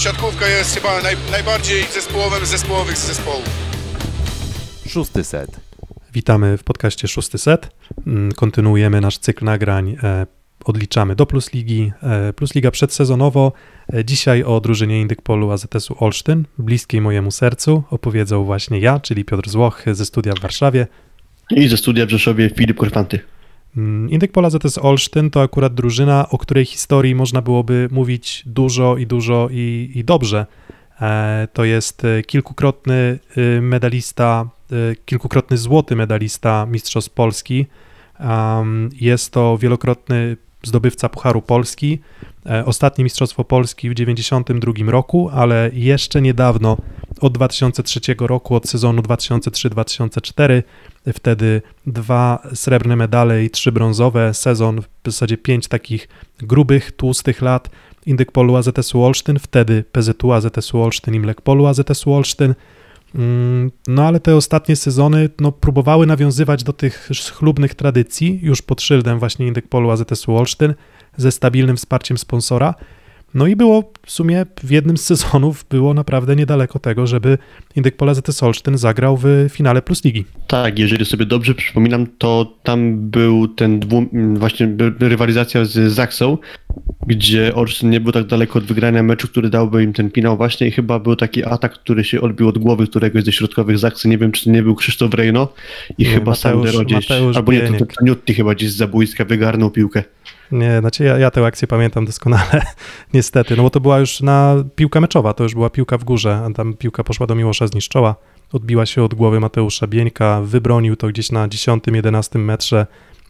siatkówka jest chyba naj, najbardziej zespołowym z zespołowych z zespołów. Szósty set. Witamy w podcaście Szósty Set. Mm, Kontynuujemy nasz cykl nagrań. e, Odliczamy do Plus Ligi. e, Plus Liga przedsezonowo. E, Dzisiaj o drużynie Indykpolu AZS-u Olsztyn, bliskiej mojemu sercu, opowiedzą właśnie ja, czyli Piotr Złoch ze studia w Warszawie. I ze studia w Rzeszowie Filip Korfanty. Mm, Indykpol AZS Olsztyn to akurat drużyna, o której historii można byłoby mówić dużo i dużo i, i dobrze. E, To jest e, kilkukrotny y, medalista, y, kilkukrotny złoty medalista Mistrzostw Polski. Jest to wielokrotny zdobywca Pucharu Polski. E, Ostatnie Mistrzostwo Polski w 1992 roku, ale jeszcze niedawno, od 2003 roku, od sezonu 2003-2004, wtedy dwa srebrne medale i trzy brązowe, sezon w zasadzie pięć takich grubych, tłustych lat Indykpolu AZS-u Olsztyn, wtedy PZU AZS-u Olsztyn i Mlekpolu AZS-u Olsztyn. Mm, No ale te ostatnie sezony no, próbowały nawiązywać do tych chlubnych tradycji już pod szyldem właśnie Indykpolu AZS-u Olsztyn ze stabilnym wsparciem sponsora. No i było w sumie w jednym z sezonów było naprawdę niedaleko tego, żeby Indykpol AZS Olsztyn zagrał w finale Plus Ligi. Tak, jeżeli sobie dobrze przypominam, to tam był ten dwu, właśnie rywalizacja z Zaksą, gdzie Olsztyn nie był tak daleko od wygrania meczu, który dałby im ten finał właśnie i chyba był taki atak, który się odbił od głowy któregoś ze środkowych Zaksy, nie wiem czy to nie był Krzysztof Rejno i Nie, chyba Mateusz- Sandero gdzieś, Mateusz albo nie, to, to chyba gdzieś z zabójska wygarnął piłkę. Nie, znaczy ja, ja tę akcję pamiętam doskonale, niestety, no bo to była już na piłka meczowa, to już była piłka w górze, a tam piłka poszła do Miłosza Zniszczoła, odbiła się od głowy Mateusza Bieńka, wybronił to gdzieś na 10-11 metrze,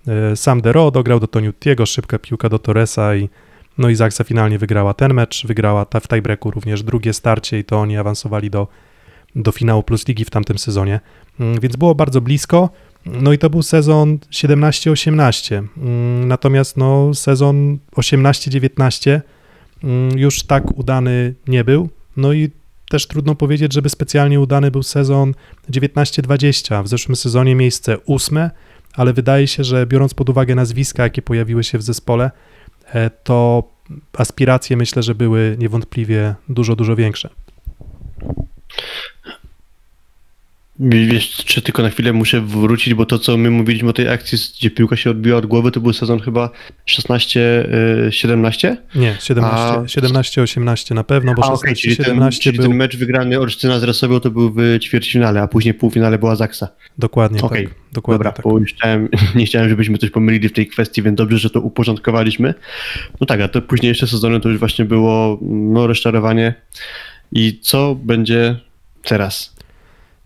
e, sam Dero dograł do Toniutiego, szybka piłka do Torresa i no i Zaksa finalnie wygrała ten mecz, wygrała ta, w tiebreaku również drugie starcie i to oni awansowali do, do finału Plus Ligi w tamtym sezonie, Mm, więc było bardzo blisko, no i to był sezon 17-18. Mm, Natomiast no, sezon 18-19 mm, już tak udany nie był. No i też trudno powiedzieć, żeby specjalnie udany był sezon 19-20. W zeszłym sezonie miejsce ósme, ale wydaje się, że biorąc pod uwagę nazwiska, jakie pojawiły się w zespole, e, to aspiracje myślę, że były niewątpliwie dużo, dużo większe. Wiesz, czy tylko na chwilę muszę wrócić, bo to, co my mówiliśmy o tej akcji, gdzie piłka się odbiła od głowy, to był sezon chyba 16-17? Nie, 17, A- 17-18 na pewno, bo A, okej, czyli, 16-17 ten, czyli był ten mecz wygrany Olsztyna z Resowią to był w ćwierćfinale, a później półfinale była Zaksa. dokładnie Okej, tak. Dokładnie Dobra, tak. bo chciałem, nie chciałem, żebyśmy coś pomylili w tej kwestii, więc dobrze, że to uporządkowaliśmy. No tak, a te późniejsze sezony to już właśnie było no, rozczarowanie. I co będzie teraz?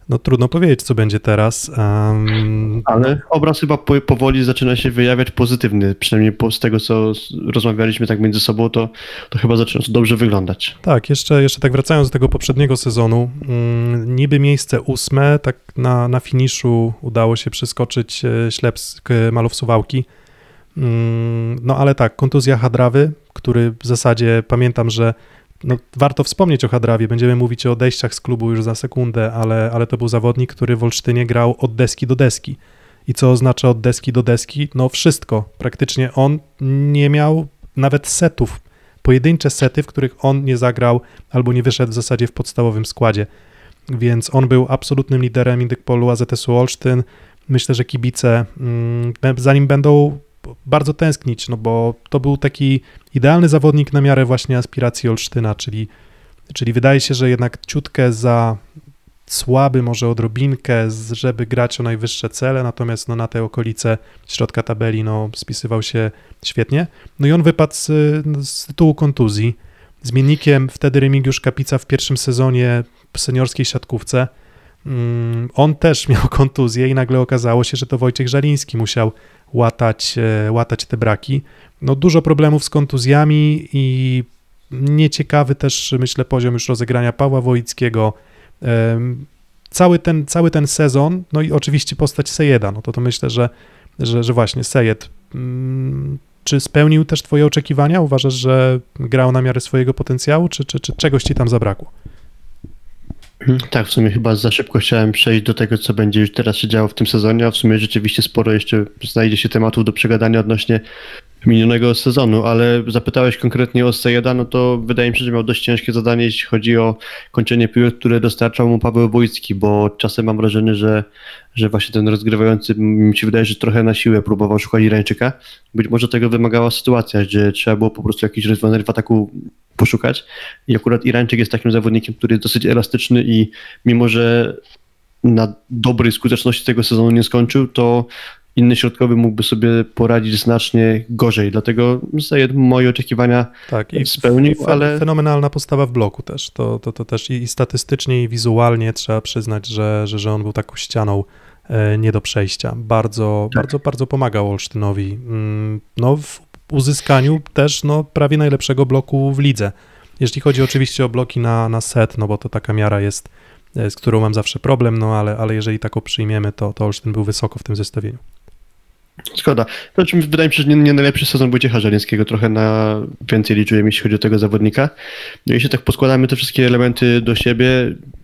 No trudno powiedzieć, co będzie teraz. Um, Ale obraz chyba po, powoli zaczyna się wyjawiać pozytywny, przynajmniej po, z tego, co rozmawialiśmy tak między sobą, to, to chyba zaczyna to dobrze wyglądać. Tak, jeszcze, jeszcze tak wracając do tego poprzedniego sezonu, mm, niby miejsce ósme, tak na, na finiszu udało się przeskoczyć e, Ślepsk Malów Suwałki. Mm, No ale tak, kontuzja Hadrawy, który w zasadzie pamiętam, że no, warto wspomnieć o Hadrawie, będziemy mówić o odejściach z klubu już za sekundę, ale, ale to był zawodnik, który w Olsztynie grał od deski do deski. I co oznacza od deski do deski? No wszystko. Praktycznie on nie miał nawet setów, pojedyncze sety, w których on nie zagrał albo nie wyszedł w zasadzie w podstawowym składzie. Więc on był absolutnym liderem Indykpolu AZS-u Olsztyn. Myślę, że kibice mm, za nim będą bardzo tęsknić, no bo to był taki idealny zawodnik na miarę właśnie aspiracji Olsztyna, czyli, czyli wydaje się, że jednak ciutkę za słaby, może odrobinkę, żeby grać o najwyższe cele, natomiast no, na te okolice środka tabeli no, spisywał się świetnie. No i on wypadł z, z tytułu kontuzji. Zmiennikiem wtedy Remigiusz Kapica w pierwszym sezonie w seniorskiej siatkówce. Mm, On też miał kontuzję i nagle okazało się, że to Wojciech Żaliński musiał łatać, e, łatać te braki. No dużo problemów z kontuzjami i nieciekawy też, myślę, poziom już rozegrania Pawła Wojickiego. Cały ten, cały ten sezon, no i oczywiście postać Sejeda, no to to myślę, że, że, że właśnie Sejed, mm, czy spełnił też twoje oczekiwania? Uważasz, że grał na miarę swojego potencjału, czy, czy, czy czegoś ci tam zabrakło? Tak, w sumie chyba za szybko chciałem przejść do tego, co będzie już teraz się działo w tym sezonie, a w sumie rzeczywiście sporo jeszcze znajdzie się tematów do przegadania odnośnie minionego sezonu, ale zapytałeś konkretnie o Sejeda, no to wydaje mi się, że miał dość ciężkie zadanie, jeśli chodzi o kończenie piłek, które dostarczał mu Paweł Wójcki, bo czasem mam wrażenie, że, że właśnie ten rozgrywający mi się wydaje, że trochę na siłę próbował szukać Irańczyka. Być może tego wymagała sytuacja, że trzeba było po prostu jakiś rozwiązań w ataku poszukać i akurat Irańczyk jest takim zawodnikiem, który jest dosyć elastyczny i mimo, że na dobrej skuteczności tego sezonu nie skończył, to inny środkowy mógłby sobie poradzić znacznie gorzej. Dlatego Zajed moje oczekiwania Tak, spełnił, ale fenomenalna postawa w bloku też. To, to, to też i, i statystycznie, i wizualnie trzeba przyznać, że, że, że on był taką ścianą e, nie do przejścia. Bardzo, Tak. bardzo, bardzo pomagał Olsztynowi. Mm, No, w uzyskaniu też no, prawie najlepszego bloku w lidze. Jeśli chodzi oczywiście o bloki na, na set, no bo to taka miara jest, e, z którą mam zawsze problem, no ale, ale jeżeli taką przyjmiemy, to, to Olsztyn był wysoko w tym zestawieniu. Szkoda. Czym wydaje mi się, że nie, nie najlepszy sezon Wojciecha Żeleńskiego. Trochę na więcej liczyłem, jeśli chodzi o tego zawodnika. No jeśli tak poskładamy te wszystkie elementy do siebie,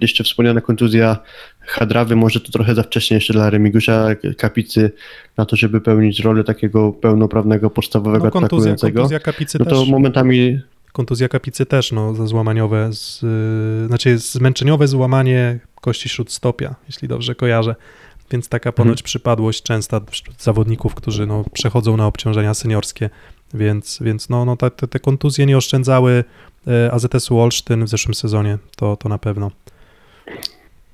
jeszcze wspomniana kontuzja Hadrawy, może to trochę za wcześnie jeszcze dla Remigiusza Kapicy na to, żeby pełnić rolę takiego pełnoprawnego, podstawowego No, kontuzja, atakującego. kontuzja kapicy No to też. momentami Kontuzja kapicy też, no, za złamaniowe, z, yy, znaczy zmęczeniowe złamanie kości śródstopia, jeśli dobrze kojarzę. Więc taka ponoć przypadłość częsta wśród zawodników, którzy no, przechodzą na obciążenia seniorskie, więc, więc no, no, te, te, kontuzje nie oszczędzały e, AZS-u Olsztyn w zeszłym sezonie, to, to na pewno.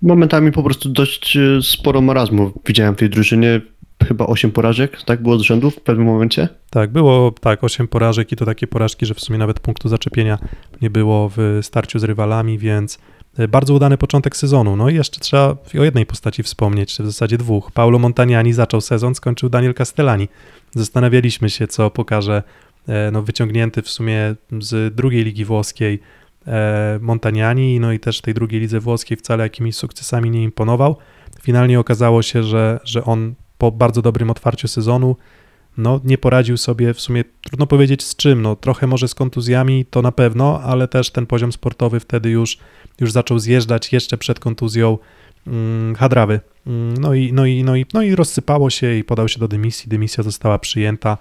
momentami po prostu dość e, sporo marazmu widziałem w tej drużynie. Chyba 8 porażek, tak było z rzędu w pewnym momencie. Tak, było tak, 8 porażek i to takie porażki, że w sumie nawet punktu zaczepienia nie było w starciu z rywalami, więc e, bardzo udany początek sezonu. No i jeszcze trzeba o jednej postaci wspomnieć, czy w zasadzie dwóch. Paulo Montaniani zaczął sezon, skończył Daniel Castellani. Zastanawialiśmy się, co pokaże e, no, wyciągnięty w sumie z drugiej ligi włoskiej e, Montaniani, no i też tej drugiej lidze włoskiej wcale jakimiś sukcesami nie imponował. Finalnie okazało się, że, że on po bardzo dobrym otwarciu sezonu no, nie poradził sobie w sumie, trudno powiedzieć z czym, no, trochę może z kontuzjami, to na pewno, ale też ten poziom sportowy wtedy już, już zaczął zjeżdżać jeszcze przed kontuzją mm, Hadrawy. Mm, No i, no, i, no, i, no i rozsypało się i podał się do dymisji, dymisja została przyjęta.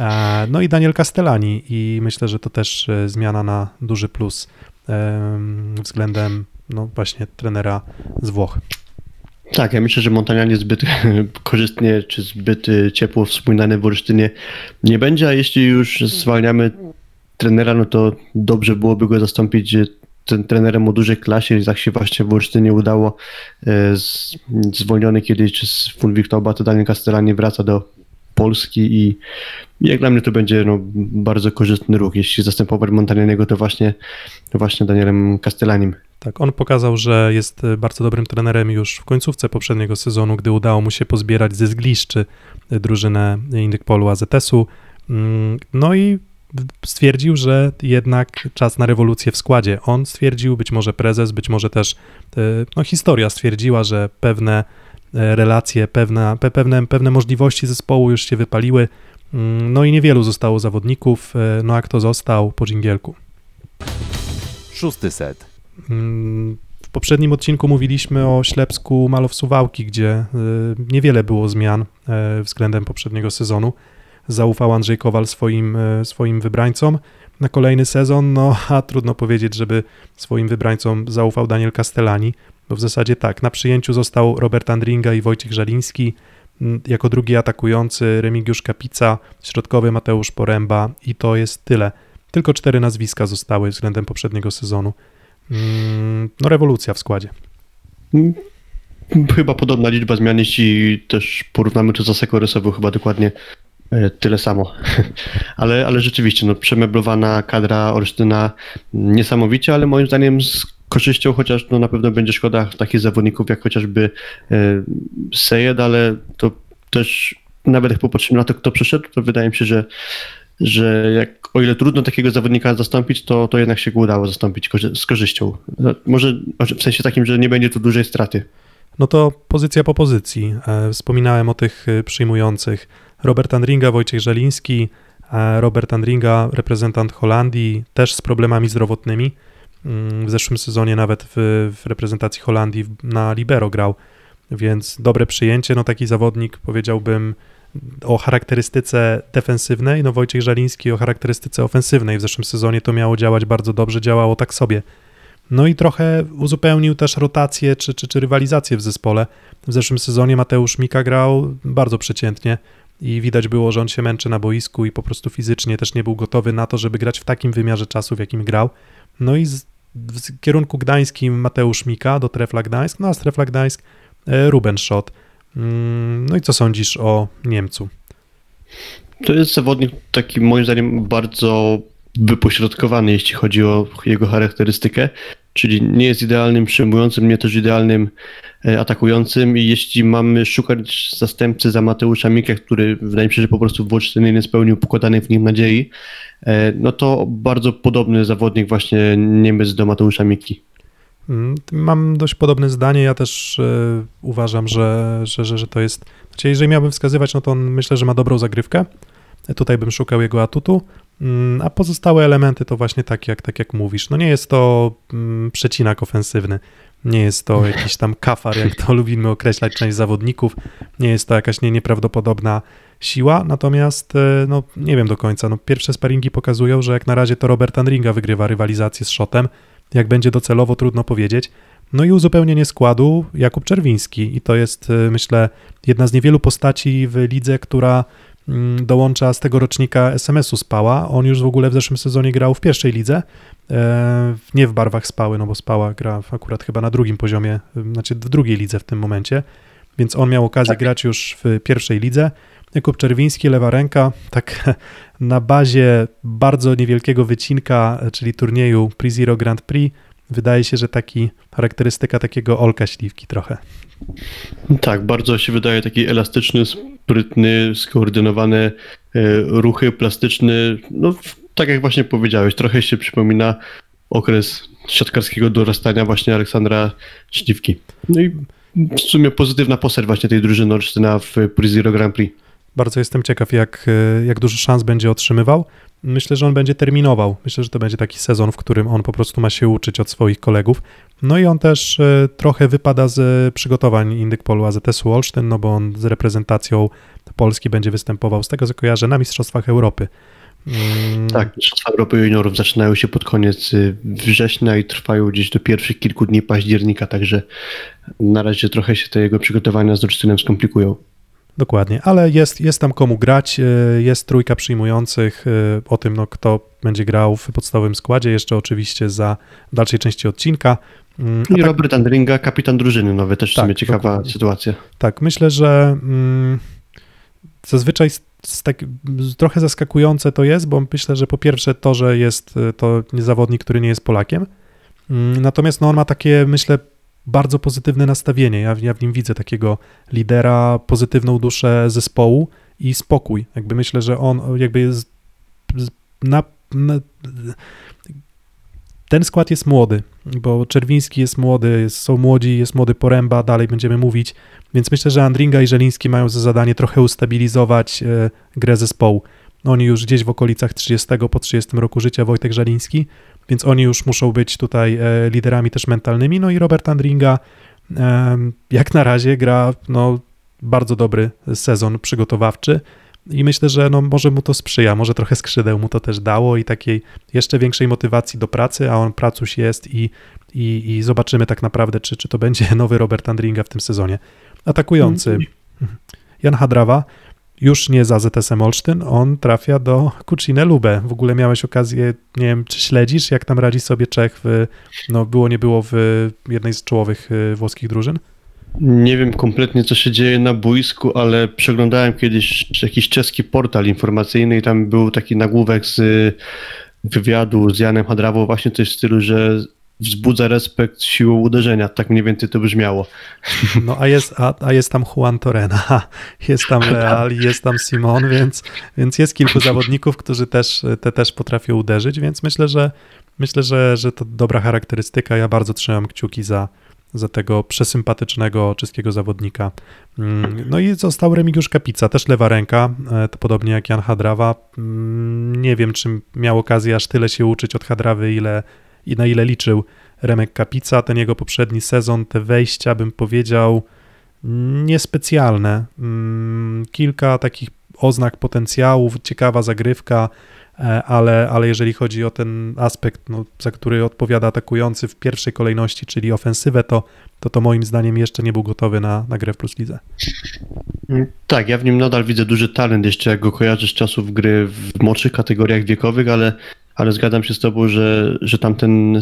E, No i Daniel Castellani i myślę, że to też e, zmiana na duży plus em, względem no właśnie trenera z Włoch. Tak, ja myślę, że Montanianie zbyt korzystnie czy zbyt y, ciepło wspominany w Olsztynie nie będzie, a jeśli już zwalniamy trenera, no to dobrze byłoby go zastąpić y, ten trenerem o dużej klasie, tak się właśnie w Olsztynie udało. y, Z, zwolniony kiedyś z Funwiktoba, to Daniel Castellani wraca do Polski i jak dla mnie to będzie no, bardzo korzystny ruch. Jeśli zastępować Montanianiego, to właśnie, to właśnie Danielem Castellanim. Tak, on pokazał, że jest e, bardzo dobrym trenerem już w końcówce poprzedniego sezonu, gdy udało mu się pozbierać ze zgliszczy e, drużynę Indykpolu AZS-u. Mm, No i stwierdził, że jednak czas na rewolucję w składzie. On stwierdził, być może prezes, być może też e, no, historia stwierdziła, że pewne relacje, pewne, pe- pewne, pewne możliwości zespołu już się wypaliły. Mm, No i niewielu zostało zawodników. No a kto został po dżingielku? Szósty set. W poprzednim odcinku mówiliśmy o Ślepsku Malow Suwałki, gdzie y, niewiele było zmian e, względem poprzedniego sezonu. Zaufał Andrzej Kowal swoim, e, swoim wybrańcom na kolejny sezon, no a trudno powiedzieć, żeby swoim wybrańcom zaufał Daniel Castellani, bo w zasadzie tak, na przyjęciu został Robert Andringa i Wojciech Żaliński, mm, jako drugi atakujący Remigiusz Kapica, środkowy Mateusz Poręba i to jest tyle. Tylko cztery nazwiska zostały względem poprzedniego sezonu. Mm, No, rewolucja w składzie. Chyba podobna liczba zmian, jeśli też porównamy to z Aseko Rysową, chyba dokładnie e, tyle samo. ale, ale rzeczywiście, no, przemeblowana kadra Olsztyna niesamowicie, ale moim zdaniem z korzyścią, chociaż no, na pewno będzie szkoda takich zawodników jak chociażby e, Sejed, ale to też nawet jak popatrzymy na to, kto przyszedł, to wydaje mi się, że że jak, o ile trudno takiego zawodnika zastąpić, to, to jednak się go udało zastąpić korzy- z korzyścią. No, Może w sensie takim, że nie będzie tu dużej straty. No to pozycja po pozycji. E, Wspominałem o tych e, przyjmujących. Robert Andringa, Wojciech Żeliński. e, Robert Andringa, reprezentant Holandii, też z problemami zdrowotnymi. Mm, W zeszłym sezonie nawet w, w reprezentacji Holandii na Libero grał, więc dobre przyjęcie. No taki zawodnik powiedziałbym o charakterystyce defensywnej, no Wojciech Żaliński o charakterystyce ofensywnej. W zeszłym sezonie to miało działać bardzo dobrze, działało tak sobie. No i trochę uzupełnił też rotację czy, czy, czy rywalizację w zespole. W zeszłym sezonie Mateusz Mika grał bardzo przeciętnie i widać było, że on się męczy na boisku i po prostu fizycznie też nie był gotowy na to, żeby grać w takim wymiarze czasu, w jakim grał. No i z, w kierunku gdańskim Mateusz Mika do Trefla Gdańsk, no a z Trefla Gdańsk e, Ruben Schott. Mm, no i co sądzisz o Niemcu? To jest zawodnik taki moim zdaniem bardzo wypośrodkowany, jeśli chodzi o jego charakterystykę, czyli nie jest idealnym przyjmującym, nie też idealnym e, atakującym i jeśli mamy szukać zastępcy za Mateusza Mikę, który wydaje mi się, że po prostu w Wolsztynie nie spełnił pokładanej w nim nadziei, e, no to bardzo podobny zawodnik właśnie Niemiec do Mateusza Miki. Mm, mam dość podobne zdanie. Ja też y, uważam, że, że, że, że to jest. Znaczy, jeżeli miałbym wskazywać, no to on myślę, że ma dobrą zagrywkę. Tutaj bym szukał jego atutu. Mm, a pozostałe elementy to właśnie tak jak, tak jak mówisz. No nie jest to mm, przecinak ofensywny. Nie jest to jakiś tam kafar, jak to lubimy określać część zawodników. Nie jest to jakaś nie, nieprawdopodobna siła, natomiast no, nie wiem do końca. No, pierwsze sparingi pokazują, że jak na razie to Robert Andringa wygrywa rywalizację z Shotem. Jak będzie docelowo, trudno powiedzieć. No i uzupełnienie składu Jakub Czerwiński. I to jest, myślę, jedna z niewielu postaci w lidze, która mm, dołącza z tego rocznika SMS-u Spała. On już w ogóle w zeszłym sezonie grał w pierwszej lidze, e, nie w barwach Spały, no bo Spała gra akurat chyba na drugim poziomie, znaczy w drugiej lidze w tym momencie, więc on miał okazję tak. grać już w pierwszej lidze. Jakub Czerwiński, lewa ręka, tak na bazie bardzo niewielkiego wycinka, czyli turnieju Pre-Zero Grand Prix, wydaje się, że taki charakterystyka takiego Olka Śliwki trochę. Tak, bardzo się wydaje taki elastyczny, sprytny, skoordynowany e, ruchy, plastyczny, no tak jak właśnie powiedziałeś, trochę się przypomina okres siatkarskiego dorastania właśnie Aleksandra Śliwki. No i w sumie pozytywna postać właśnie tej drużyny Olsztyna w Pre-Zero Grand Prix. Bardzo jestem ciekaw, jak, e, jak dużo szans będzie otrzymywał. Myślę, że on będzie terminował. Myślę, że to będzie taki sezon, w którym on po prostu ma się uczyć od swoich kolegów. No i on też e, trochę wypada z przygotowań Indykpolu AZS-u Olsztyn, no bo on z reprezentacją Polski będzie występował, z tego co kojarzę, na Mistrzostwach Europy. Mm. Tak, Mistrzostwa Europy Juniorów zaczynają się pod koniec y, września i trwają gdzieś do pierwszych kilku dni października, także na razie trochę się te jego przygotowania z Olsztynem skomplikują. Dokładnie, ale jest, jest tam komu grać, e, jest trójka przyjmujących e, o tym, no, kto będzie grał w podstawowym składzie, jeszcze oczywiście za dalszej części odcinka. Mm, I tak, Robert Andringa, kapitan drużyny nowy, też w tak, sumie ciekawa dokładnie. sytuacja. Tak, myślę, że mm, zazwyczaj tak, trochę zaskakujące to jest, bo myślę, że po pierwsze to, że jest e, to zawodnik, który nie jest Polakiem, mm, natomiast no, on ma takie, myślę, bardzo pozytywne nastawienie. Ja, ja w nim widzę takiego lidera, pozytywną duszę zespołu i spokój. Jakby myślę, że on jakby jest na, na, ten skład jest młody, bo Czerwiński jest młody, są młodzi, jest młody Poręba, dalej będziemy mówić, więc myślę, że Andringa i Żeliński mają za zadanie trochę ustabilizować e, grę zespołu. Oni już gdzieś w okolicach 30 po 30 roku życia, Wojtek Żeliński, więc oni już muszą być tutaj e, liderami też mentalnymi. No i Robert Andringa jak na razie gra no, bardzo dobry sezon przygotowawczy i myślę, że no, może mu to sprzyja, może trochę skrzydeł mu to też dało i takiej jeszcze większej motywacji do pracy, a on pracuś jest i, i, i zobaczymy tak naprawdę, czy, czy to będzie nowy Robert Andringa w tym sezonie. Atakujący mhm. Jan Hadrawa już nie za ZSM Olsztyn, on trafia do Kucine Lube. W ogóle miałeś okazję, nie wiem, czy śledzisz, jak tam radzi sobie Czech, w, no było, nie było w jednej z czołowych y, włoskich drużyn? Nie wiem kompletnie, co się dzieje na boisku, ale przeglądałem kiedyś jakiś czeski portal informacyjny i tam był taki nagłówek z wywiadu z Janem Hadrawą, właśnie coś w stylu, że wzbudza respekt siłą uderzenia, tak mniej więcej to brzmiało. No a jest, a, a jest tam Juan Torena, jest tam Leal, jest tam Simon, więc, więc jest kilku zawodników, którzy też, te też potrafią uderzyć, więc myślę, że myślę, że, że to dobra charakterystyka. Ja bardzo trzymam kciuki za, za tego przesympatycznego czeskiego zawodnika. Mm, no i został Remigiusz Kapica, też lewa ręka, e, to podobnie jak Jan Hadrawa. Mm, nie wiem, czy miał okazję aż tyle się uczyć od Hadrawy, ile i na ile liczył Remek Kapica. Ten jego poprzedni sezon, te wejścia, bym powiedział, niespecjalne. Mm, Kilka takich oznak potencjałów, ciekawa zagrywka, e, ale, ale jeżeli chodzi o ten aspekt, no, za który odpowiada atakujący w pierwszej kolejności, czyli ofensywę, to to, to moim zdaniem jeszcze nie był gotowy na, na grę w Plus Lidze. Mm, Tak, ja w nim nadal widzę duży talent, jeszcze jak go kojarzę z czasów gry w młodszych kategoriach wiekowych, ale, ale zgadzam się z tobą, że, że tamten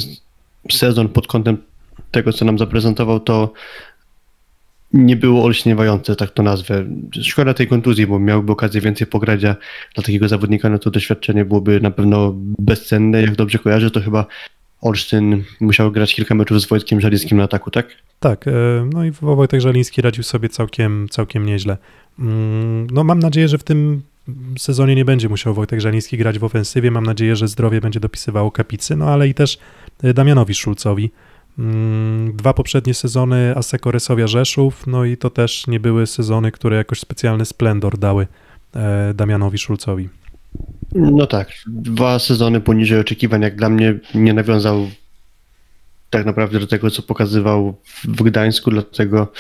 sezon pod kątem tego, co nam zaprezentował, to nie było olśniewające, tak to nazwę. Szkoda tej kontuzji, bo miałby okazję więcej pograć, a dla takiego zawodnika no to doświadczenie byłoby na pewno bezcenne. Jak dobrze kojarzę, to chyba Olsztyn musiał grać kilka meczów z Wojtkiem Żalickim na ataku, tak? Tak, e, no i Wojtek Żaliński radził sobie całkiem, całkiem nieźle. Mm, No mam nadzieję, że w tym sezonie nie będzie musiał Wojtek Żaliński grać w ofensywie. Mam nadzieję, że zdrowie będzie dopisywało Kapicy, no ale i też e, Damianowi Szulcowi. Mm, Dwa poprzednie sezony Aseko Resowia Rzeszów, no i to też nie były sezony, które jakoś specjalny splendor dały e, Damianowi Szulcowi. No tak, dwa sezony poniżej oczekiwań, jak dla mnie nie nawiązał tak naprawdę do tego, co pokazywał w Gdańsku, dlatego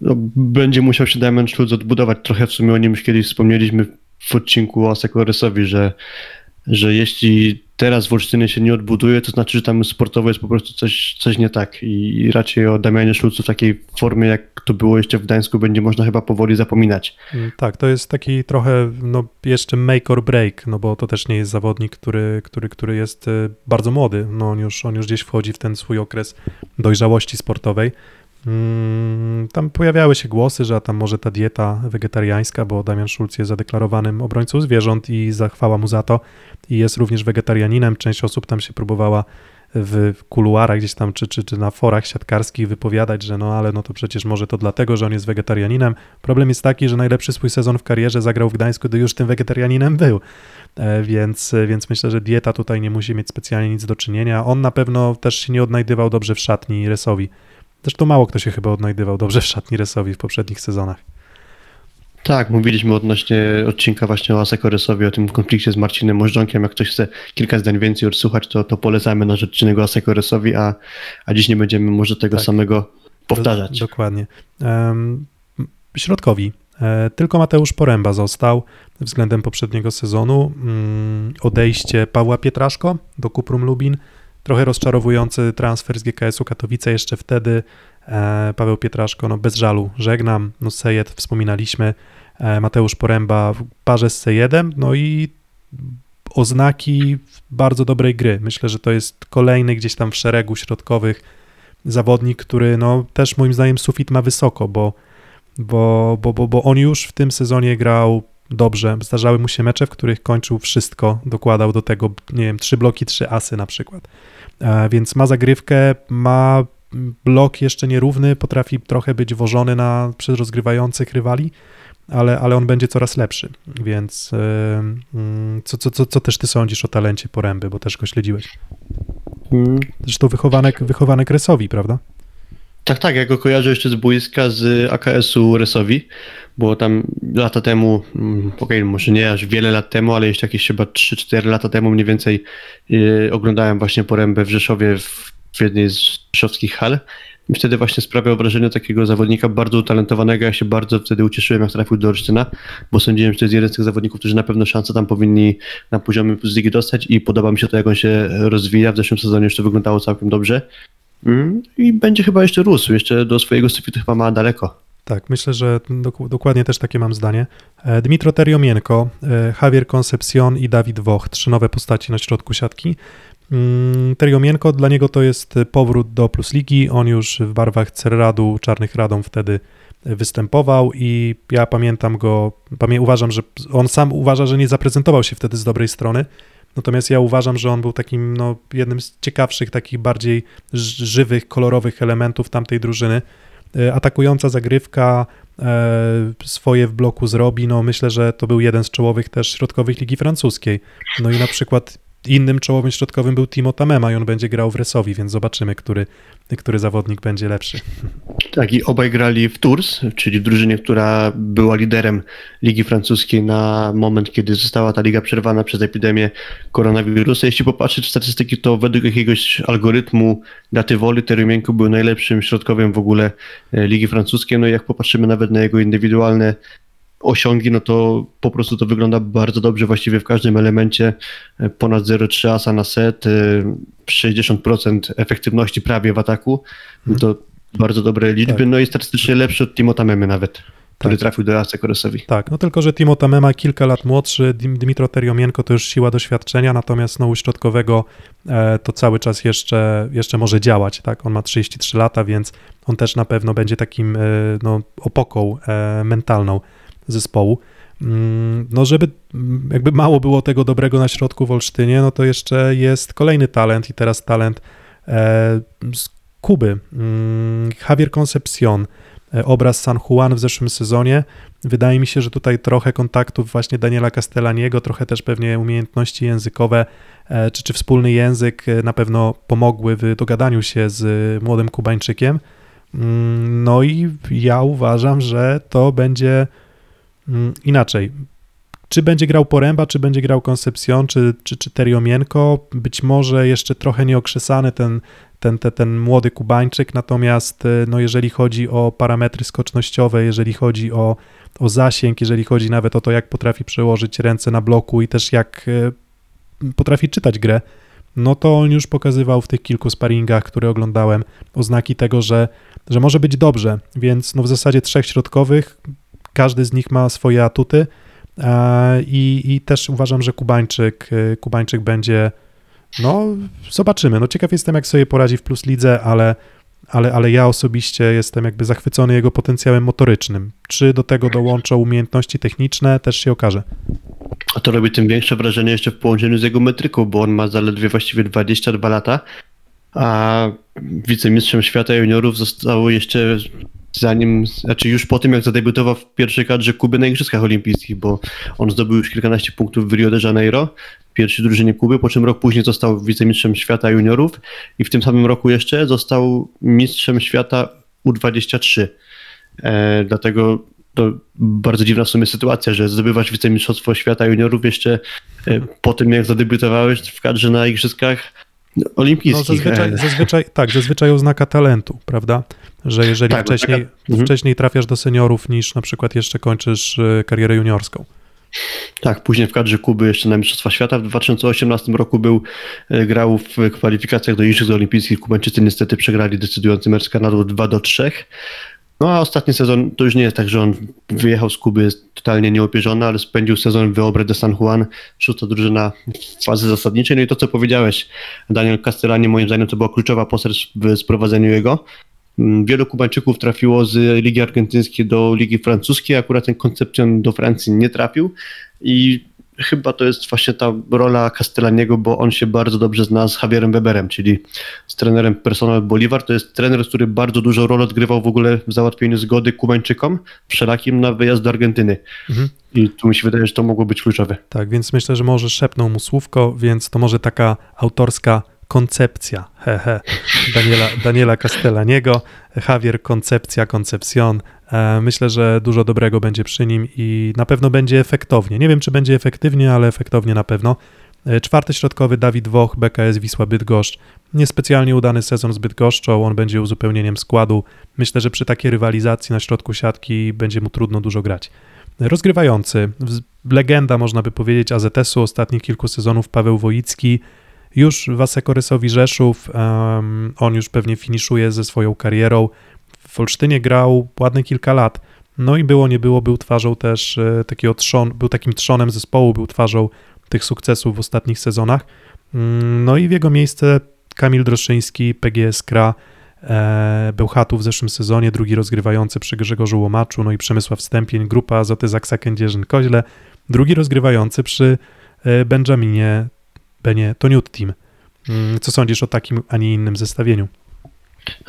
no, będzie musiał się Damian Szulc odbudować. Trochę w sumie o nim już kiedyś wspomnieliśmy w odcinku o Asekoresowi, że, że jeśli teraz w Olsztynie się nie odbuduje, to znaczy, że tam sportowo jest po prostu coś, coś nie tak i, i raczej o Damianie Szulcu w takiej formie, jak to było jeszcze w Gdańsku, będzie można chyba powoli zapominać. Mm, Tak, to jest taki trochę no, jeszcze make or break, no bo to też nie jest zawodnik, który, który, który jest e, bardzo młody. No, on, już, on już gdzieś wchodzi w ten swój okres dojrzałości sportowej. Mm, Tam pojawiały się głosy, że tam może ta dieta wegetariańska, bo Damian Szulc jest zadeklarowanym obrońcą zwierząt i zachwała mu za to i jest również wegetarianinem. Część osób tam się próbowała w kuluarach gdzieś tam, czy, czy, czy na forach siatkarskich wypowiadać, że no ale no to przecież może to dlatego, że on jest wegetarianinem. Problem jest taki, że najlepszy swój sezon w karierze zagrał w Gdańsku, gdy już tym wegetarianinem był, E, więc, więc myślę, że dieta tutaj nie musi mieć specjalnie nic do czynienia. On na pewno też się nie odnajdywał dobrze w szatni Resowi. Zresztą mało kto się chyba odnajdywał dobrze w szatni Resowi w poprzednich sezonach. Tak, mówiliśmy odnośnie odcinka właśnie o Asekoresowi, o tym konflikcie z Marcinem Możdżonkiem. Jak ktoś chce kilka zdań więcej odsłuchać, to, to polecamy nasz odcinek o Asekoresowi, a, a dziś nie będziemy może tego Tak. samego powtarzać. Do, dokładnie. Um, środkowi. E, tylko Mateusz Poręba został względem poprzedniego sezonu. Mm, odejście Pawła Pietraszko do Kuprum Lubin. Trochę rozczarowujący transfer z GKS-u Katowice jeszcze wtedy. E, Paweł Pietraszko, no bez żalu, żegnam. No Sejed wspominaliśmy. E, Mateusz Poręba w parze z Sejedem. No i oznaki bardzo dobrej gry. Myślę, że to jest kolejny gdzieś tam w szeregu środkowych zawodnik, który no też moim zdaniem sufit ma wysoko, bo, bo, bo, bo, bo on już w tym sezonie grał dobrze. Zdarzały mu się mecze, w których kończył wszystko, dokładał do tego, nie wiem, trzy bloki, trzy asy na przykład. E, więc ma zagrywkę, ma blok jeszcze nierówny, potrafi trochę być wożony na, przez rozgrywających rywali, ale, ale on będzie coraz lepszy. Więc e, mm, co, co, co, co też ty sądzisz o talencie Poręby, bo też go śledziłeś? Mm, Zresztą wychowanek, wychowanek Resowi, prawda? Tak, tak, ja go kojarzę jeszcze z boiska z AKS-u Resowi, bo tam lata temu, mm, okej, może nie aż wiele lat temu, ale jeszcze jakieś chyba 3-4 lata temu mniej więcej yy, oglądałem właśnie porębę w Rzeszowie w, w jednej z rzeszowskich hal. I wtedy właśnie sprawiał wrażenie takiego zawodnika bardzo utalentowanego. Ja się bardzo wtedy ucieszyłem, jak trafił do Olsztyna, bo sądziłem, że to jest jeden z tych zawodników, którzy na pewno szansę tam powinni na poziomie plus ligi dostać i podoba mi się to, jak on się rozwija. W zeszłym sezonie już to wyglądało całkiem dobrze. Mm, I będzie chyba jeszcze rósł, jeszcze do swojego sufitu chyba ma daleko. Tak, myślę, że dok- dokładnie też takie mam zdanie. E, Dmitro Teriomienko, e, Javier Concepcion i Dawid Woch, trzy nowe postaci na środku siatki. Mm, Teriomienko, dla niego to jest powrót do Plus Ligi. On już w barwach Cerradu, Czarnych Radą wtedy występował i ja pamiętam go, pamię- uważam, że on sam uważa, że nie zaprezentował się wtedy z dobrej strony. Natomiast ja uważam, że on był takim no, jednym z ciekawszych, takich bardziej żywych, kolorowych elementów tamtej drużyny. E, Atakująca zagrywka e, swoje w bloku zrobi. No, myślę, że to był jeden z czołowych też środkowych ligi francuskiej. No i na przykład innym czołowym środkowym był Timo Tamema i on będzie grał w Resowi, więc zobaczymy, który, który zawodnik będzie lepszy. Tak, i obaj grali w Tours, czyli w drużynie, która była liderem Ligi Francuskiej na moment, kiedy została ta liga przerwana przez epidemię koronawirusa. Jeśli popatrzeć w statystyki, to według jakiegoś algorytmu daty woli Terumienko był najlepszym środkowym w ogóle e, Ligi Francuskiej. No i jak popatrzymy nawet na jego indywidualne osiągi, no to po prostu to wygląda bardzo dobrze właściwie w każdym elemencie. E, Ponad 0,3 asa na set, e, 60% efektywności prawie w ataku. No to bardzo dobre liczby, Tak. no i statystycznie lepszy od Timota Memy nawet, który Tak. trafił do Asa Koresowi. Tak, no tylko, że Timo Tamema kilka lat młodszy, Dmitro Teriomienko to już siła doświadczenia, natomiast no u środkowego e, to cały czas jeszcze, jeszcze może działać, tak, on ma 33 lata, więc on też na pewno będzie takim e, no, opoką e, mentalną zespołu. Mm, No, żeby mm, jakby mało było tego dobrego na środku w Olsztynie, no to jeszcze jest kolejny talent i teraz talent e, z Kuby. Mm, Javier Concepcion, e, obraz San Juan w zeszłym sezonie. Wydaje mi się, że tutaj trochę kontaktów właśnie Daniela Castellaniego, trochę też pewnie umiejętności językowe, e, czy, czy wspólny język na pewno pomogły w dogadaniu się z młodym Kubańczykiem. No i ja uważam, że to będzie inaczej. Czy będzie grał Poręba, czy będzie grał Concepcion, czy, czy, czy Teriomienko, być może jeszcze trochę nieokrzesany ten, ten, ten, ten młody Kubańczyk, natomiast e, no, jeżeli chodzi o parametry skocznościowe, jeżeli chodzi o, o zasięg, jeżeli chodzi nawet o to, jak potrafi przełożyć ręce na bloku i też jak e, potrafi czytać grę, no to on już pokazywał w tych kilku sparingach, które oglądałem, oznaki tego, że, że może być dobrze, więc no w zasadzie trzech środkowych, każdy z nich ma swoje atuty e, i, i też uważam, że Kubańczyk, e, Kubańczyk będzie, no zobaczymy, no ciekaw jestem jak sobie poradzi w Plus Lidze, ale, ale, ale ja osobiście jestem jakby zachwycony jego potencjałem motorycznym. Czy do tego dołączą umiejętności techniczne, też się okaże. A to robi tym większe wrażenie jeszcze w połączeniu z jego metryką, bo on ma zaledwie właściwie 22 lata, a wicemistrzem świata juniorów został jeszcze zanim, znaczy już po tym jak zadebiutował w pierwszej kadrze Kuby na Igrzyskach Olimpijskich, bo on zdobył już kilkanaście punktów w Rio de Janeiro, pierwszej drużynie Kuby, po czym rok później został wicemistrzem świata juniorów i w tym samym roku jeszcze został mistrzem świata U23. E, dlatego to bardzo dziwna w sumie sytuacja, że zdobywasz wicemistrzostwo świata juniorów jeszcze e, po tym, jak zadebiutowałeś w kadrze na Igrzyskach No, Olimpijskich. zazwyczaj, E, zazwyczaj, tak, zazwyczaj oznaka talentu, prawda? Że jeżeli Tak, wcześniej, taka- mhm. wcześniej trafiasz do seniorów niż na przykład jeszcze kończysz y, karierę juniorską. Tak, później w kadrze Kuby jeszcze na Mistrzostwa Świata w 2018 roku był, e, grał w kwalifikacjach do Igrzysk Olimpijskich. Kubańczycy niestety przegrali decydujący mecz z Kanadą 2 do 3. No a ostatni sezon to już nie jest tak, że on wyjechał z Kuby totalnie nieopierzony, ale spędził sezon w Wyobre de San Juan, szósta drużyna w fazy zasadniczej. No i to, co powiedziałeś, Daniel Castellani, moim zdaniem to była kluczowa postać w sprowadzeniu jego. Mm, Wielu Kubańczyków trafiło z Ligi Argentyńskiej do Ligi Francuskiej, akurat ten koncepcjon do Francji nie trafił i chyba to jest właśnie ta rola Castellaniego, bo on się bardzo dobrze zna z Javierem Weberem, czyli z trenerem Personal Bolivar. To jest trener, który bardzo dużą rolę odgrywał w ogóle w załatwieniu zgody Kubańczykom wszelakim na wyjazd do Argentyny. Mhm. I tu mi się wydaje, że to mogło być kluczowe. Tak, więc myślę, że może szepnął mu słówko, więc to może taka autorska koncepcja, hehe, Daniela, Daniela Castellaniego, Javier Koncepcja, Concepcion. E, Myślę, że dużo dobrego będzie przy nim i na pewno będzie efektownie. Nie wiem, czy będzie efektywnie, ale efektownie na pewno. E, Czwarty środkowy Dawid Woch, BKS Wisła Bydgoszcz. Niespecjalnie udany sezon z Bydgoszczą, on będzie uzupełnieniem składu. Myślę, że przy takiej rywalizacji na środku siatki będzie mu trudno dużo grać. Rozgrywający, legenda można by powiedzieć AZS-u ostatnich kilku sezonów Paweł Wojicki, już w Asekorysowi Rzeszów, em, on już pewnie finiszuje ze swoją karierą. W Olsztynie grał ładne kilka lat, no i było nie było, był twarzą też e, takiego trzon, był takim trzonem zespołu, był twarzą tych sukcesów w ostatnich sezonach. Mm, No i w jego miejsce Kamil Droszyński, PGS Kra, e, Bełchatów w zeszłym sezonie, drugi rozgrywający przy Grzegorzu Łomaczu, no i Przemysław Stępień, grupa Azoty Zaksa Kędzierzyn-Koźle, drugi rozgrywający przy e, Benjaminie Benie Toniut Team. Mm, Co sądzisz o takim, a nie innym zestawieniu?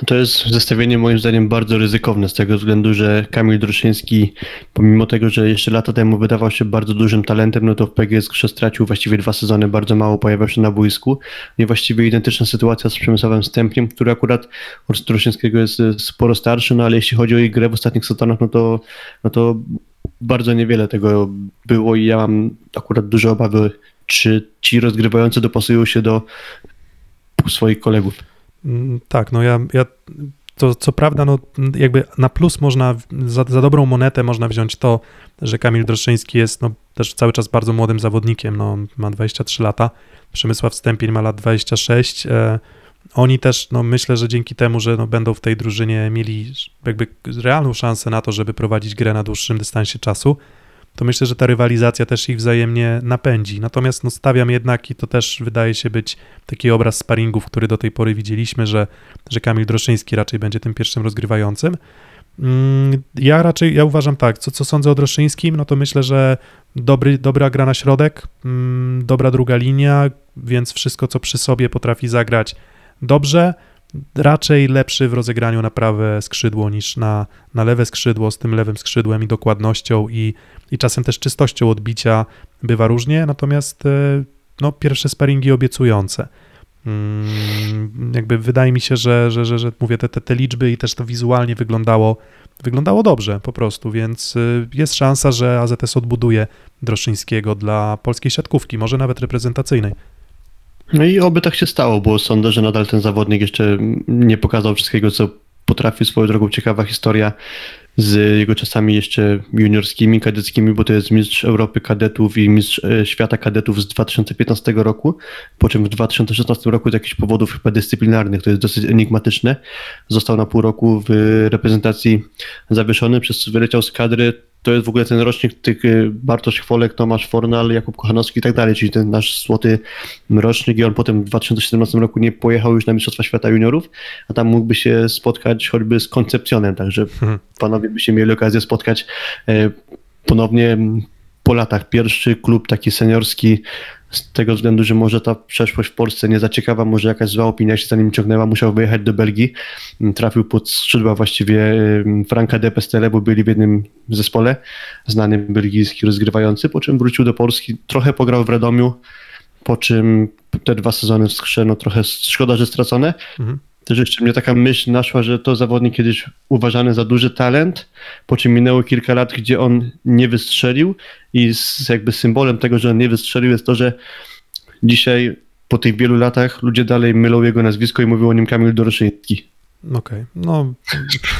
To jest zestawienie moim zdaniem bardzo ryzykowne z tego względu, że Kamil Droszyński, pomimo tego, że jeszcze lata temu wydawał się bardzo dużym talentem, no to w PGS stracił właściwie dwa sezony, bardzo mało pojawiał się na boisku. I właściwie identyczna sytuacja z Przemysławem Stępniem, który akurat od Droszyńskiego jest sporo starszy, no ale jeśli chodzi o ich grę w ostatnich sezonach, no to, no to bardzo niewiele tego było i ja mam akurat duże obawy, czy ci rozgrywający dopasują się do swoich kolegów. Mm, Tak, no ja, ja to co prawda, no jakby na plus można, za, za dobrą monetę można wziąć to, że Kamil Droszyński jest no, też cały czas bardzo młodym zawodnikiem, no ma 23 lata, Przemysław Stępień ma lat 26, e, oni też, no myślę, że dzięki temu, że no, będą w tej drużynie mieli jakby realną szansę na to, żeby prowadzić grę na dłuższym dystansie czasu, to myślę, że ta rywalizacja też ich wzajemnie napędzi. Natomiast no, stawiam jednak, i to też wydaje się być taki obraz sparingów, który do tej pory widzieliśmy, że, że Kamil Droszyński raczej będzie tym pierwszym rozgrywającym. Mm, Ja raczej, ja uważam tak, co, co sądzę o Droszyńskim, no to myślę, że dobry, dobra gra na środek, mm, dobra druga linia, więc wszystko, co przy sobie potrafi zagrać dobrze, raczej lepszy w rozegraniu na prawe skrzydło niż na, na lewe skrzydło, z tym lewym skrzydłem i dokładnością i, i czasem też czystością odbicia bywa różnie, natomiast e, no, pierwsze sparingi obiecujące. Mm, jakby wydaje mi się, że, że, że, że mówię, te, te, te liczby i też to wizualnie wyglądało, wyglądało dobrze po prostu, więc y, jest szansa, że AZS odbuduje Droszyńskiego dla polskiej siatkówki, może nawet reprezentacyjnej. No i oby tak się stało, bo sądzę, że nadal ten zawodnik jeszcze nie pokazał wszystkiego, co potrafi. Swoją drogą ciekawa historia z jego czasami jeszcze juniorskimi, kadeckimi, bo to jest mistrz Europy kadetów i mistrz e, świata kadetów z 2015 roku, po czym w 2016 roku z jakichś powodów chyba dyscyplinarnych, to jest dosyć enigmatyczne, został na pół roku w reprezentacji zawieszony, przez co wyleciał z kadry. To jest w ogóle ten rocznik tych e, Bartosz Chwolek, Tomasz Fornal, Jakub Kochanowski i tak dalej, czyli ten nasz złoty rocznik i on potem w 2017 roku nie pojechał już na Mistrzostwa Świata Juniorów, a tam mógłby się spotkać choćby z Koncepcjonem, także Mhm. panowie by się mieli okazję spotkać e, ponownie po latach. Pierwszy klub taki seniorski z tego względu, że może ta przeszłość w Polsce nie za ciekawa, może jakaś zła opinia się za nim ciągnęła, musiał wyjechać do Belgii. M, Trafił pod skrzydła właściwie Franka de Pestele, bo byli w jednym zespole, znany belgijski rozgrywający, po czym wrócił do Polski, trochę pograł w Radomiu, po czym te dwa sezony w Skrze, no trochę szkoda, że stracone. Mhm. Też jeszcze mnie taka myśl naszła, że to zawodnik kiedyś uważany za duży talent, po czym minęło kilka lat, gdzie on nie wystrzelił i z, jakby symbolem tego, że on nie wystrzelił jest to, że dzisiaj po tych wielu latach ludzie dalej mylą jego nazwisko i mówią o nim Kamil Doroszyński. Okej, no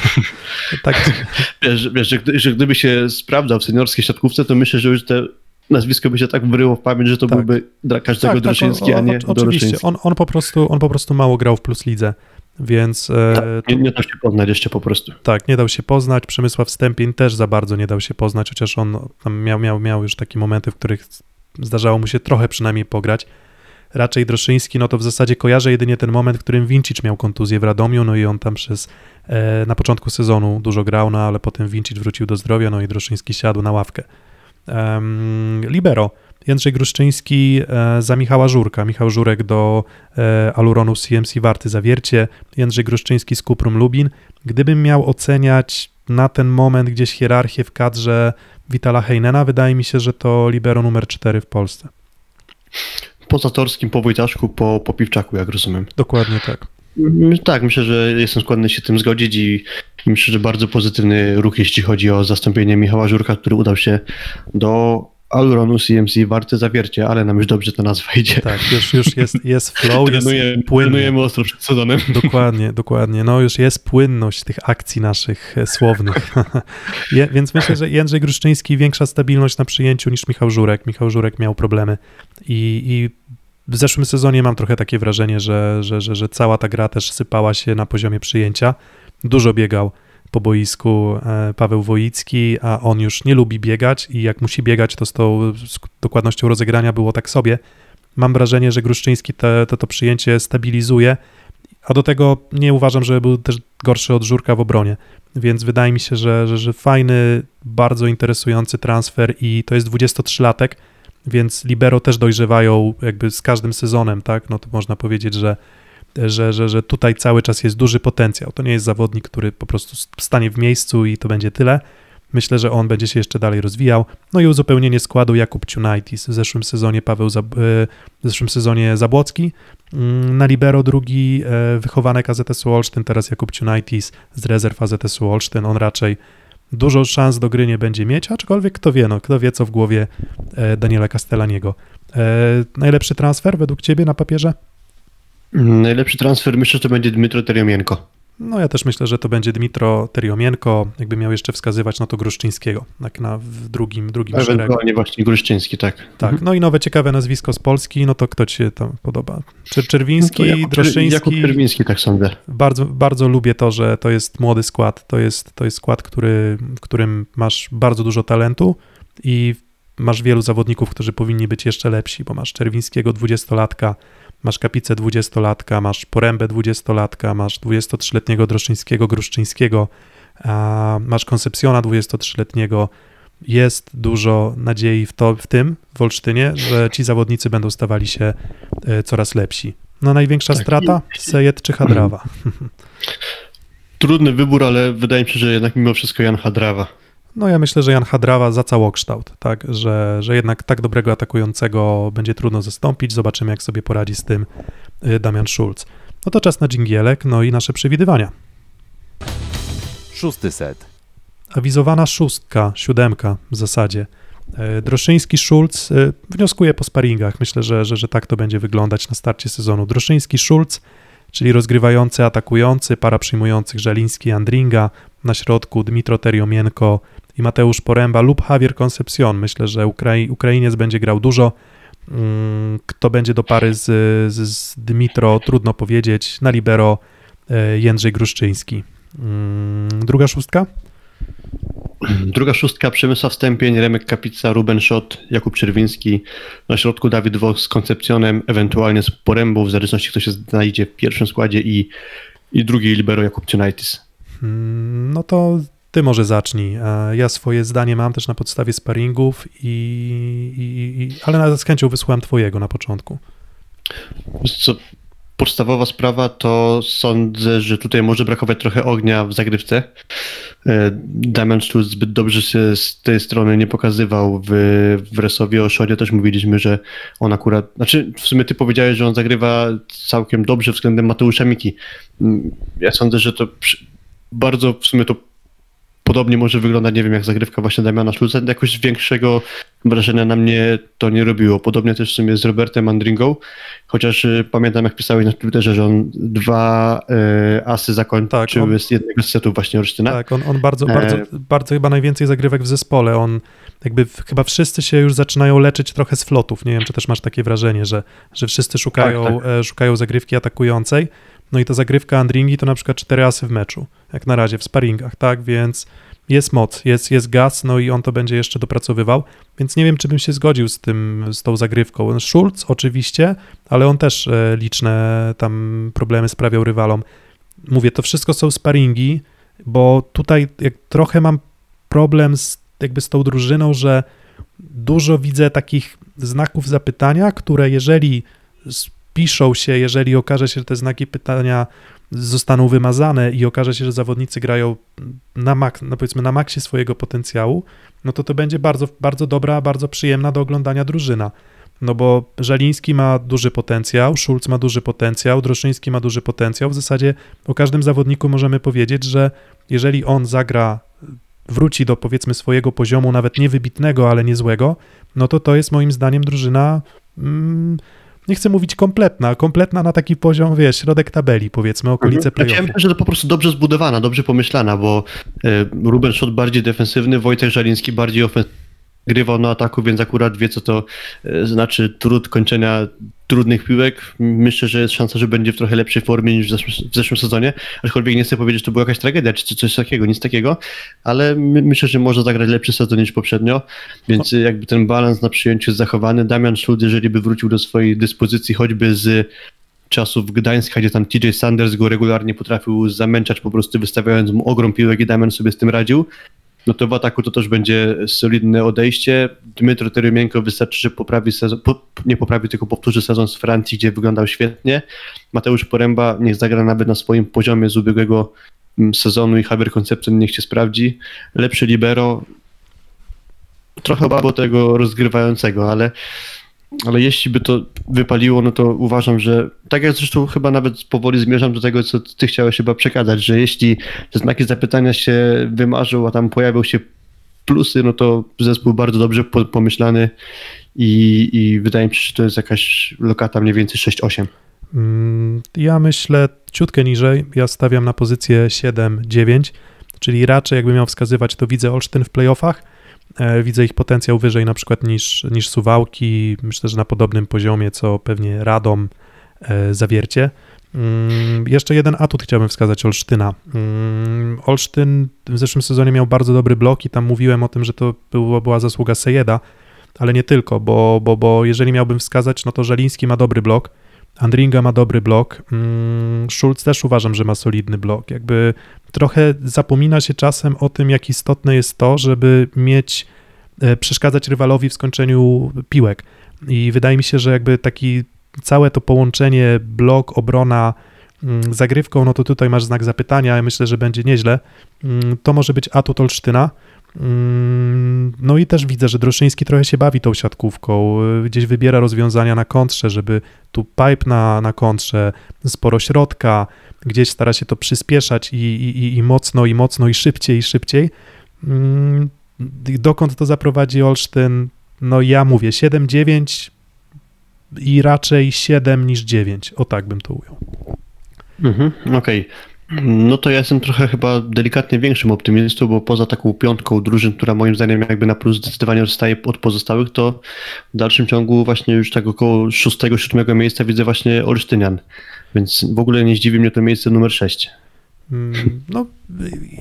tak, Wiesz, wiesz że, gdy, że gdyby się sprawdzał w seniorskiej siatkówce, to myślę, że już te nazwisko by się tak wryło w pamięć, że to Tak. byłby dla każdego tak, tak, Doroszyński, o- a o- nie Oczywiście, Doroszyński. on, on, po prostu, on po prostu mało grał w Plus Lidze, więc e, Tak, nie, nie da się poznać jeszcze po prostu. Tak, nie dał się poznać. Przemysław Stępień też za bardzo nie dał się poznać, chociaż on tam miał, miał, miał już takie momenty, w których zdarzało mu się trochę przynajmniej pograć. Raczej Droszyński, no to w zasadzie kojarzę jedynie ten moment, w którym Vincic miał kontuzję w Radomiu, no i on tam przez, e, na początku sezonu dużo grał, no ale potem Vincic wrócił do zdrowia, no i Droszyński siadł na ławkę. Em, libero. Jędrzej Gruszczyński e, za Michała Żurka. Michał Żurek do e, Aluronu CMC Warty Zawiercie. Jędrzej Gruszczyński z Kuprum Lubin. Gdybym miał oceniać na ten moment gdzieś hierarchię w kadrze Witala Heinena, wydaje mi się, że to libero numer 4 w Polsce. Po Zatorskim, po Wojtaszku, po, po Piwczaku, jak rozumiem. Dokładnie tak. Mm, Tak, myślę, że jestem skłonny się tym zgodzić i i myślę, że bardzo pozytywny ruch, jeśli chodzi o zastąpienie Michała Żurka, który udał się do Aluronu CMC Warte Zawiercie, ale nam już dobrze ta nazwa idzie. Tak, już, już jest, jest flow, jest Trenujemy, płynnie. trenujemy ostro przed sezonem. Dokładnie, dokładnie. No już jest płynność tych akcji naszych e, słownych. Je, więc myślę, że Jędrzej Gruszczyński większa stabilność na przyjęciu niż Michał Żurek. Michał Żurek miał problemy i, i w zeszłym sezonie mam trochę takie wrażenie, że, że, że, że cała ta gra też sypała się na poziomie przyjęcia. Dużo biegał po boisku e, Paweł Wojicki, a on już nie lubi biegać i jak musi biegać, to z tą sk- dokładnością rozegrania było tak sobie. Mam wrażenie, że Gruszczyński te, to, to przyjęcie stabilizuje, a do tego nie uważam, że był też gorszy od Żurka w obronie, więc wydaje mi się, że, że, że fajny, bardzo interesujący transfer i to jest 23-latek, więc libero też dojrzewają jakby z każdym sezonem, tak? No to można powiedzieć, że że, że, że tutaj cały czas jest duży potencjał. To nie jest zawodnik, który po prostu stanie w miejscu i to będzie tyle. Myślę, że on będzie się jeszcze dalej rozwijał. No i uzupełnienie składu Jakub Ciunaitis. W zeszłym sezonie Paweł Zab- e, w zeszłym sezonie Zabłocki. Mm, Na libero drugi e, wychowanek AZS-u Olsztyn, teraz Jakub Ciunaitis z rezerw AZS-u Olsztyn. On raczej dużo szans do gry nie będzie mieć, aczkolwiek kto wie, no, kto wie co w głowie e, Daniela Castellaniego. Najlepszy transfer według ciebie na papierze? Najlepszy transfer myślę, że to będzie Dmytro Teriomienko. No ja też myślę, że to będzie Dmitro Teriomienko, jakby miał jeszcze wskazywać, no to Gruszczyńskiego, tak na w drugim, drugim szeregu. Ewentualnie właśnie Gruszczyński, tak. Tak, no i nowe ciekawe nazwisko z Polski, no to kto ci się tam podoba? Czy Czerwiński, No Jakub- Droszyński? Jakub Czerwiński, tak sądzę. Bardzo, bardzo lubię to, że to jest młody skład, to jest, to jest skład, który, w którym masz bardzo dużo talentu i masz wielu zawodników, którzy powinni być jeszcze lepsi, bo masz Czerwińskiego 20-latka, masz Kapicę 20-latka, masz Porębę 20-latka, masz 23-letniego Droszyńskiego, Gruszczyńskiego, masz Koncepcjona 23-letniego. Jest dużo nadziei w, to, w tym, w Olsztynie, że ci zawodnicy będą stawali się e, coraz lepsi. No największa Tak, strata? Sejed czy Hadrawa? Trudny wybór, ale wydaje mi się, że jednak mimo wszystko Jan Hadrawa. No ja myślę, że Jan Hadrawa za całokształt, tak, że, że jednak tak dobrego atakującego będzie trudno zastąpić. Zobaczymy, jak sobie poradzi z tym y, Damian Schulz. No to czas na dżingielek, no i nasze przewidywania. Szósty set. Awizowana szóstka, siódemka w zasadzie. E, Droszyński, Schulz, e, wnioskuję po sparingach. Myślę, że, że, że tak to będzie wyglądać na starcie sezonu. Droszyński, Schulz, czyli rozgrywający, atakujący, para przyjmujących Żeliński, Andringa, na środku Dmitro Teriomienko i Mateusz Poręba lub Javier Concepcion. Myślę, że Ukrai- Ukrainiec będzie grał dużo. Mm, Kto będzie do pary z, z, z Dmitro, trudno powiedzieć. Na libero e, Jędrzej Gruszczyński. Mm, Druga szóstka? Druga szóstka Przemysław Stępień, Remek Kapica, Ruben Szot, Jakub Czerwiński. Na środku Dawid Woch z Koncepcjonem, ewentualnie z Porębą, w zależności kto się znajdzie w pierwszym składzie i, i drugi libero Jakub Ciunaitis. Mm, No to ty może zacznij. E, Ja swoje zdanie mam też na podstawie sparingów, i, i, i, ale nawet z chęcią wysłałem twojego na początku. Co, podstawowa sprawa to sądzę, że tutaj może brakować trochę ognia w zagrywce. E, Damian Sztus zbyt dobrze się z tej strony nie pokazywał w, w Resowie. O też mówiliśmy, że on akurat, znaczy w sumie ty powiedziałeś, że on zagrywa całkiem dobrze względem Mateusza Miki. Mm, Ja sądzę, że to bardzo w sumie to podobnie może wyglądać, nie wiem, jak zagrywka właśnie Damiana Szulca. Jakoś większego wrażenia na mnie to nie robiło. Podobnie też w sumie z Robertem Andringą, chociaż y, pamiętam, jak pisałeś na Twitterze, że on dwa y, asy zakończył Tak, z jednego z setów właśnie Olsztyna. Tak, on, on bardzo, E, bardzo, bardzo chyba najwięcej zagrywek w zespole. On jakby w, chyba wszyscy się już zaczynają leczyć trochę z flotów. Nie wiem, czy też masz takie wrażenie, że, że wszyscy szukają, Tak, e, szukają zagrywki atakującej. No i ta zagrywka Andringi to na przykład cztery asy w meczu, jak na razie w sparingach, tak? Więc jest moc, jest, jest gaz, no i on to będzie jeszcze dopracowywał, więc nie wiem, czy bym się zgodził z tym, z tą zagrywką. Schulz oczywiście, ale on też e, liczne tam problemy sprawiał rywalom. Mówię, to wszystko są sparingi, bo tutaj jak trochę mam problem z, jakby z tą drużyną, że dużo widzę takich znaków zapytania, które jeżeli spiszą się, jeżeli okaże się, że te znaki pytania zostaną wymazane i okaże się, że zawodnicy grają na, mak, no powiedzmy na maksie swojego potencjału, no to to będzie bardzo, bardzo dobra, bardzo przyjemna do oglądania drużyna. No bo Żaliński ma duży potencjał, Szulc ma duży potencjał, Droszyński ma duży potencjał. W zasadzie o każdym zawodniku możemy powiedzieć, że jeżeli on zagra, wróci do powiedzmy swojego poziomu, nawet niewybitnego, ale niezłego, no to to jest moim zdaniem drużyna, mm, nie chcę mówić kompletna, kompletna na taki poziom, wiesz, środek tabeli, powiedzmy, okolice Mhm. Ja playoffu. myślę, że to po prostu dobrze zbudowana, dobrze pomyślana, bo e, Ruben Szot bardziej defensywny, Wojtek Żaliński bardziej ofensywny. Grywał na ataku, więc akurat wie, co to e, znaczy trud kończenia trudnych piłek. Myślę, że jest szansa, że będzie w trochę lepszej formie niż w zeszłym, w zeszłym sezonie. Aczkolwiek nie chcę powiedzieć, że to była jakaś tragedia, czy coś takiego, nic takiego, ale my, myślę, że może zagrać lepszy sezon niż poprzednio, więc e, jakby ten balans na przyjęciu jest zachowany. Damian Szlud, jeżeli by wrócił do swojej dyspozycji, choćby z czasów Gdańska, gdzie tam TJ Sanders go regularnie potrafił zamęczać, po prostu wystawiając mu ogrom piłek i Damian sobie z tym radził, no to w ataku to też będzie solidne odejście. Dmytro Terymienko wystarczy, że poprawi sezon, po, nie poprawi, tylko powtórzy sezon z Francji, gdzie wyglądał świetnie. Mateusz Poręba niech zagra nawet na swoim poziomie z ubiegłego mm, sezonu i Javier Concepcion niech się sprawdzi. Lepszy libero, trochę obawy tego rozgrywającego, ale, ale jeśli by to wypaliło, no to uważam, że tak jak zresztą chyba nawet powoli zmierzam do tego, co ty chciałeś chyba przekazać, że jeśli te znaki zapytania się wymarzą, a tam pojawią się plusy, no to zespół bardzo dobrze po- pomyślany i, i wydaje mi się, że to jest jakaś lokata mniej więcej 6-8. Mm, Ja myślę ciutkę niżej. Ja stawiam na pozycję 7-9, czyli raczej jakby miał wskazywać, to widzę Olsztyn w playoffach. E, Widzę ich potencjał wyżej na przykład niż, niż Suwałki. Myślę, że na podobnym poziomie, co pewnie Radom, e, Zawiercie. Mm, Jeszcze jeden atut chciałbym wskazać Olsztyna. Mm, Olsztyn w zeszłym sezonie miał bardzo dobry blok i tam mówiłem o tym, że to było, była zasługa Sejeda, ale nie tylko, bo, bo, bo jeżeli miałbym wskazać, no to Żeliński ma dobry blok, Andringa ma dobry blok. Mm, Schulz też uważam, że ma solidny blok. Jakby trochę zapomina się czasem o tym, jak istotne jest to, żeby mieć, e, przeszkadzać rywalowi w skończeniu piłek. I wydaje mi się, że jakby taki całe to połączenie blok, obrona, mm, zagrywką, no to tutaj masz znak zapytania. Ja myślę, że będzie nieźle. Mm, To może być atut Olsztyna. Mm, No i też widzę, że Droszyński trochę się bawi tą siatkówką, y, gdzieś wybiera rozwiązania na kontrze, żeby tu pipe na, na kontrze, sporo środka, gdzieś stara się to przyspieszać i, i, i mocno, i mocno, i szybciej, i szybciej. Mm, Dokąd to zaprowadzi Olsztyn? No ja mówię 7-9 i raczej 7 niż 9. O tak bym to ujął. Mhm, Okej. No to ja jestem trochę chyba delikatnie większym optymistą, bo poza taką piątką drużyn, która moim zdaniem jakby na plus zdecydowanie odstaje od pozostałych, to w dalszym ciągu właśnie już tak około 6-7 miejsca widzę właśnie Olsztynian. Więc w ogóle nie zdziwi mnie to miejsce numer 6. Mm, No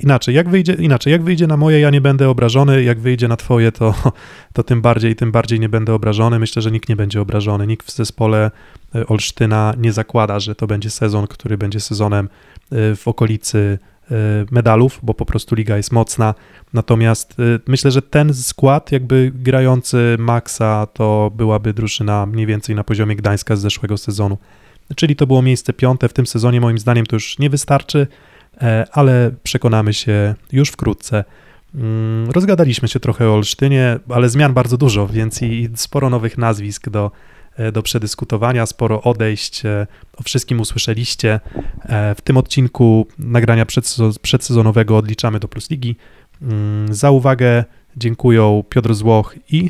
inaczej, jak wyjdzie, inaczej, jak wyjdzie na moje, ja nie będę obrażony, jak wyjdzie na twoje, to, to tym bardziej, tym bardziej nie będę obrażony. Myślę, że nikt nie będzie obrażony. Nikt w zespole e, Olsztyna nie zakłada, że to będzie sezon, który będzie sezonem e, w okolicy e, medalów, bo po prostu liga jest mocna. Natomiast myślę, że ten skład, jakby grający Maxa, to byłaby drużyna mniej więcej na poziomie Gdańska z zeszłego sezonu. Czyli to było miejsce piąte w tym sezonie. Moim zdaniem to już nie wystarczy, ale przekonamy się już wkrótce. Mm, Rozgadaliśmy się trochę o Olsztynie, ale zmian bardzo dużo, więc i sporo nowych nazwisk do, e, do przedyskutowania, sporo odejść. e, O wszystkim usłyszeliście. E, W tym odcinku nagrania przedsezo- przedsezonowego odliczamy do Plus Ligi. Mm, Za uwagę dziękuję Piotr Złoch i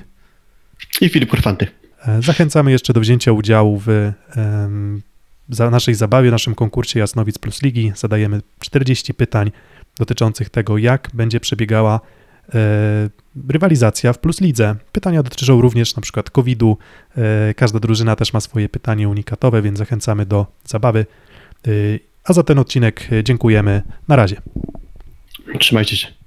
I Filip Korfanty. E, Zachęcamy jeszcze do wzięcia udziału w za naszej zabawie, naszym konkursie Jasnowic Plus Ligi. Zadajemy 40 pytań dotyczących tego, jak będzie przebiegała e, rywalizacja w Plus Lidze. Pytania dotyczą również na przykład COVID-u. E, każda drużyna też ma swoje pytanie unikatowe, więc zachęcamy do zabawy. E, a za ten odcinek dziękujemy. Na razie. Trzymajcie się.